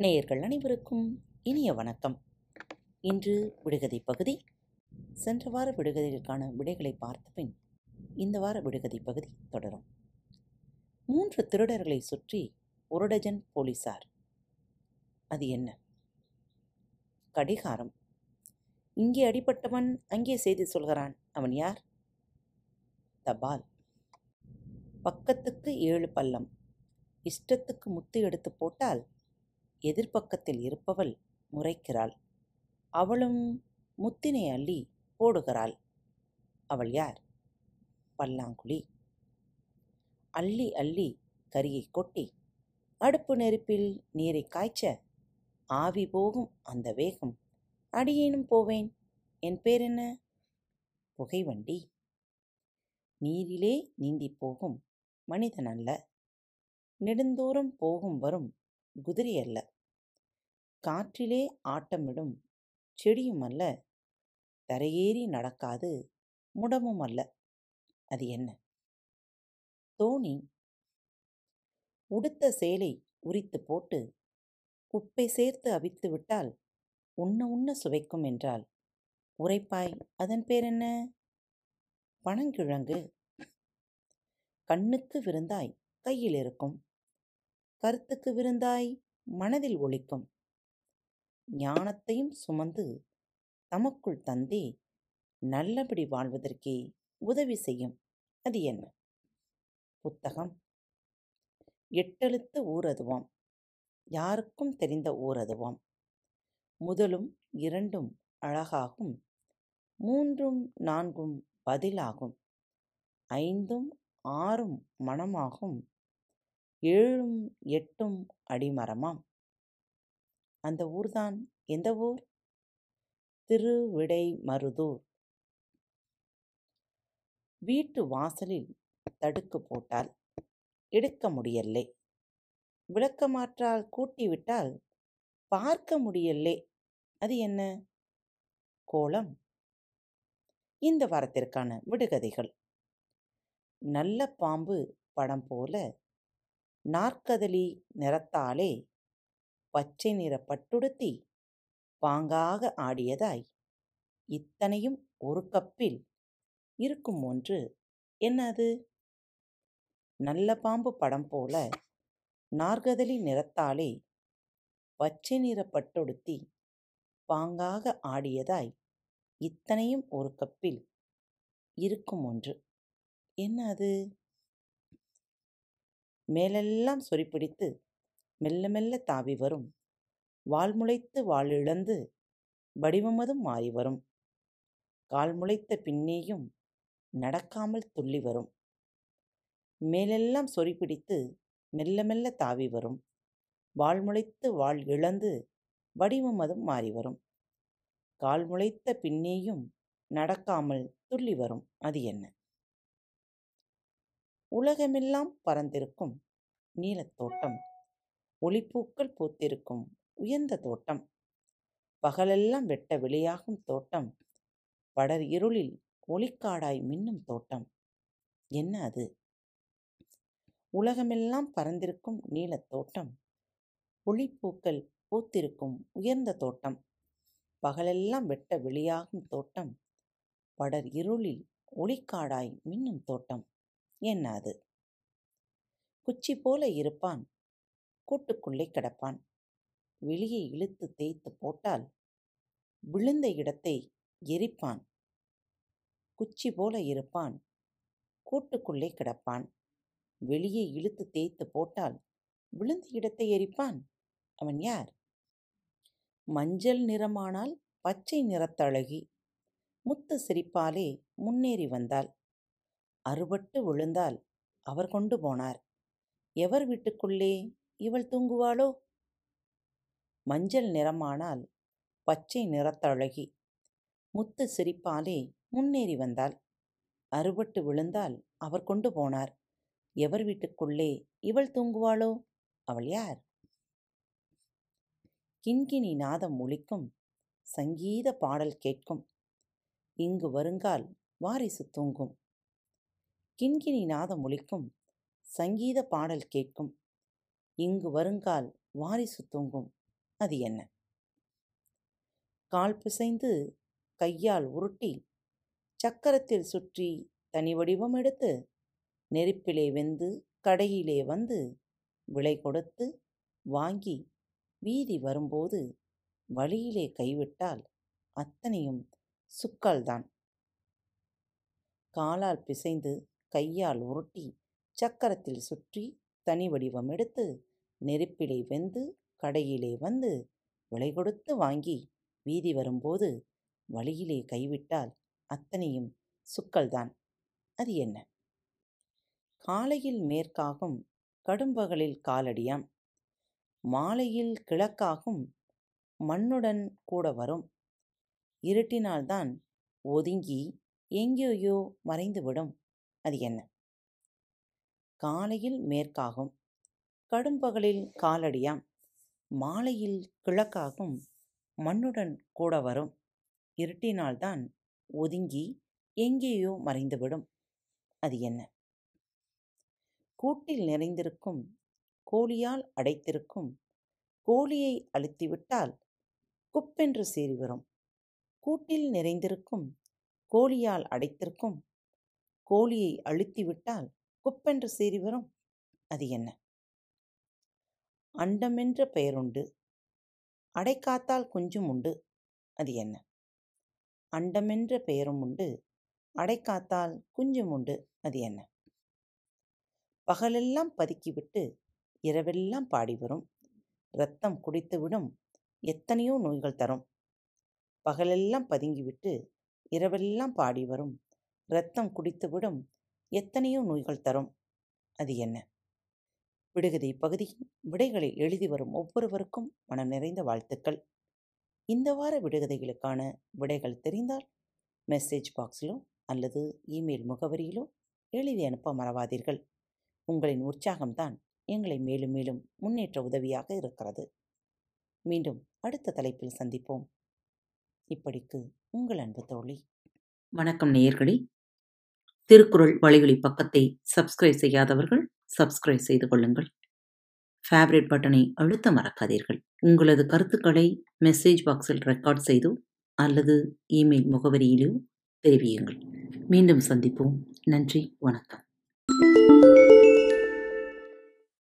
நேயர்கள் அனைவருக்கும் இனிய வணக்கம். இன்று விடுகதை பகுதி சென்ற வார விடுகதைகளுக்கான விடைகளை பார்த்த பின் இந்த வார விடுகதை பகுதி தொடரும். மூன்று திருடர்களை சுற்றி ஒரு டஜன் போலீசார். அது என்ன? கடிகாரம். இங்கே அடிபட்டவன் அங்கே செய்தி சொல்கிறான். அவன் யார்? தபால். பக்கத்துக்கு ஏழு பள்ளம். இஷ்டத்துக்கு முத்து எடுத்து போட்டால் எதிர்ப்பக்கத்தில் இருப்பவள் முறைக்கிறாள். அவளும் முத்தினை அள்ளி போடுகிறாள். அவள் யார்? பல்லாங்குழி. அள்ளி அள்ளி கரியை கொட்டி அடுப்பு நெருப்பில் நீரை காய்ச்ச ஆவி போகும் அந்த வேகம். அடியேனும் போவேன். என் பேர் என்ன? புகைவண்டி. நீரிலே நீந்தி போகும் மனிதன் அல்ல. நெடுந்தூரம் போகும் வரும் குதிரை அல்ல. காற்றிலே ஆட்டமிடும் செடியும் அல்ல. தரையேறி நடக்காது முடமும் அல்ல. அது என்ன? தோணி. உடுத்த சேலை உரித்து போட்டு உப்பை சேர்த்து அவித்து விட்டால் உண்ண உண்ண சுவைக்கும் என்றால் உரைப்பாய் அதன் பேர் என்ன? பனங்கிழங்கு. கண்ணுக்கு விருந்தாய் கையில் இருக்கும். கருத்துக்கு விருந்தாய் மனதில் ஒழிக்கும் ஞானத்தையும் சுமந்து தமக்குள் தந்தே நல்லபடி வாழ்வதற்கே உதவி செய்யும். அது என்ன? புத்தகம். எட்டெழுத்து ஊரதுவாம் யாருக்கும் தெரிந்த ஊரதுவாம் முதலும் இரண்டும் அழகாகும். மூன்றும் நான்கும் பதிலாகும். ஐந்தும் ஆறும் மனமாகும். ஏழும் எட்டும் அடிமரமாம் அந்த ஊர்தான் எந்த ஊர்? திருவிடை மருதூர் வீட்டு வாசலில் தடுக்கு போட்டால் எடுக்க முடியல்லே. விளக்கமாற்றால் கூட்டிவிட்டால் பார்க்க முடியல்லே. அது என்ன? கோலம். இந்த வாரத்திற்கான விடுகதைகள். நல்ல பாம்பு படம் போல நாற்கதலி நிறத்தாலே பச்சை நிற பட்டுடுத்தி பாங்காக ஆடியதாய். இத்தனையும் ஒரு கப்பில் இருக்கும் ஒன்று என்ன அது நல்ல பாம்பு படம் போல நாற்கதலி நிறத்தாலே பச்சை நிற பட்டொடுத்தி பாங்காக ஆடியதாய் இத்தனையும் ஒரு கப்பில் இருக்கும் ஒன்று என்ன அது மேலெல்லாம் சொறிப்பிடித்து மெல்ல மெல்ல தாவி வரும். வால் முளைத்து வாள் இழந்து வடிவமதும் மாறி வரும். கால் முளைத்த பின்னேயும் நடக்காமல் துள்ளி வரும். மேலெல்லாம் சொறிப்பிடித்து மெல்ல மெல்ல தாவி வரும். வால் முளைத்து வாள் இழந்து வடிவமதும் மாறி வரும். கால் முளைத்த பின்னேயும் நடக்காமல் துள்ளி வரும். அது என்ன? உலகமெல்லாம் பறந்திருக்கும். நீலத்தோட்டம் ஒளிப்பூக்கள் பூத்திருக்கும். உயர்ந்த தோட்டம். பகலெல்லாம் வெட்ட வெளியாகும் தோட்டம். படர் இருளில் ஒளிக்காடாய் மின்னும் தோட்டம். என்ன அது? உலகமெல்லாம் பறந்திருக்கும் நீலத்தோட்டம் ஒளிப்பூக்கள் பூத்திருக்கும் உயர்ந்த தோட்டம். பகலெல்லாம் வெட்ட வெளியாகும் தோட்டம். படர் இருளில் ஒளிக்காடாய் மின்னும் தோட்டம். என்ன அது குச்சி போல இருப்பான். கூட்டுக்குள்ளே கிடப்பான். வெளியே இழுத்து தேய்த்து போட்டால் விழுந்த இடத்தை எரிப்பான். குச்சி போல இருப்பான். கூட்டுக்குள்ளே கிடப்பான். வெளியே இழுத்து தேய்த்து போட்டால் விழுந்த இடத்தை எரிப்பான். அவன் யார்? மஞ்சள் நிறமானால் பச்சை நிறத்தழகி. முத்து சிரிப்பாலே முன்னேறி வந்தாள். அறுபட்டு விழுந்தால் அவர் கொண்டு போனார். எவர் வீட்டுக்குள்ளே இவள் தூங்குவாளோ? மஞ்சள் நிறமானால் பச்சை நிறத்தழகி. முத்து சிரிப்பாலே முன்னேறி வந்தாள். அறுபட்டு விழுந்தால் அவர் கொண்டு போனார். எவர் வீட்டுக்குள்ளே இவள் தூங்குவாளோ? அவள் யார்? கிண்கிணி நாதம் ஒழிக்கும் சங்கீத பாடல் கேட்கும். இங்கு வருங்கால் வாரிசு தூங்கும். கிண்கிணி நாதம் ஒழிக்கும் சங்கீத பாடல் கேட்கும் இங்கு வருங்கால் வாரிசு தூங்கும் அது என்ன? கால் பிசைந்து கையால் உருட்டி சக்கரத்தில் சுற்றி தனி வடிவம் எடுத்து நெருப்பிலே வெந்து கடையிலே வந்து விலை கொடுத்து வாங்கி வீதி வரும்போது வழியிலே கைவிட்டால் அத்தனையும் சுக்கால்தான் காலால் பிசைந்து கையால் உருட்டி சக்கரத்தில் சுற்றி தனி வடிவம் எடுத்து நெருப்பிலே வெந்து கடையிலே வந்து விலை கொடுத்து வாங்கி வீதி வரும்போது வழியிலே கைவிட்டால் அத்தனையும் சுக்கல்தான் அது என்ன? காலையில் மேற்காகும் கடும்பகலில் காலடியாம் மாலையில் கிழக்காகும் மண்ணுடன் கூட வரும். இருட்டினால்தான் ஒதுங்கி எங்கேயோ மறைந்துவிடும். அது என்ன? காலையில் மேற்காகும் கடும்பகலில் காலடியாம் மாலையில் கிழக்காகும் மண்ணுடன் கூட வரும். இருட்டினால்தான் ஒதுங்கி எங்கேயோ மறைந்துவிடும். அது என்ன? கூட்டில் நிறைந்திருக்கும் கோழியால் அடைத்திருக்கும் கோழியை அழுத்திவிட்டால் குப்பென்று சீறி வரும். கூட்டில் நிறைந்திருக்கும் கோழியால் அடைத்திருக்கும் கோழியை அழுத்திவிட்டால் குப்பென்று சீறி வரும். அது என்ன? அண்டமென்ற பெயருண்டு. அடைக்காத்தால் குஞ்சும் உண்டு. அது என்ன? அண்டமென்ற பெயரும் உண்டு. அடைக்காத்தால் குஞ்சும் உண்டு. அது என்ன? பகலெல்லாம் பதுக்கிவிட்டு இரவெல்லாம் பாடி வரும். இரத்தம் குடித்துவிடும். எத்தனையோ நோய்கள் தரும். பகலெல்லாம் பதுங்கிவிட்டு இரவெல்லாம் பாடி வரும். இரத்தம் குடித்துவிடும் எத்தனையோ நோய்கள் தரும். அது என்ன? விடுகதை பகுதியின் விடைகளை எழுதி வரும் ஒவ்வொருவருக்கும் மனம் நிறைந்த வாழ்த்துக்கள். இந்த வார விடுகதைகளுக்கான விடைகள் தெரிந்தால் மெசேஜ் பாக்ஸிலோ அல்லது இமெயில் முகவரியிலோ எழுதி அனுப்ப மறவாதீர்கள். உங்களின் உற்சாகம்தான் எங்களை மேலும் மேலும் முன்னேற்ற உதவியாக இருக்கிறது. மீண்டும் அடுத்த தலைப்பில் சந்திப்போம். இப்படிக்கு உங்கள் அன்பு தோழி. வணக்கம் நேயர்களே. திருக்குறள் வழிகளி பக்கத்தை சப்ஸ்கிரைப் செய்யாதவர்கள் சப்ஸ்கிரைப் செய்து கொள்ளுங்கள். ஃபேவரட் பட்டனை அழுத்த மறக்காதீர்கள். உங்களது கருத்துக்களை மெசேஜ் பாக்ஸில் ரெக்கார்ட் செய்தோ அல்லது இமெயில் முகவரியிலோ தெரிவியுங்கள். மீண்டும் சந்திப்போம். நன்றி. வணக்கம்.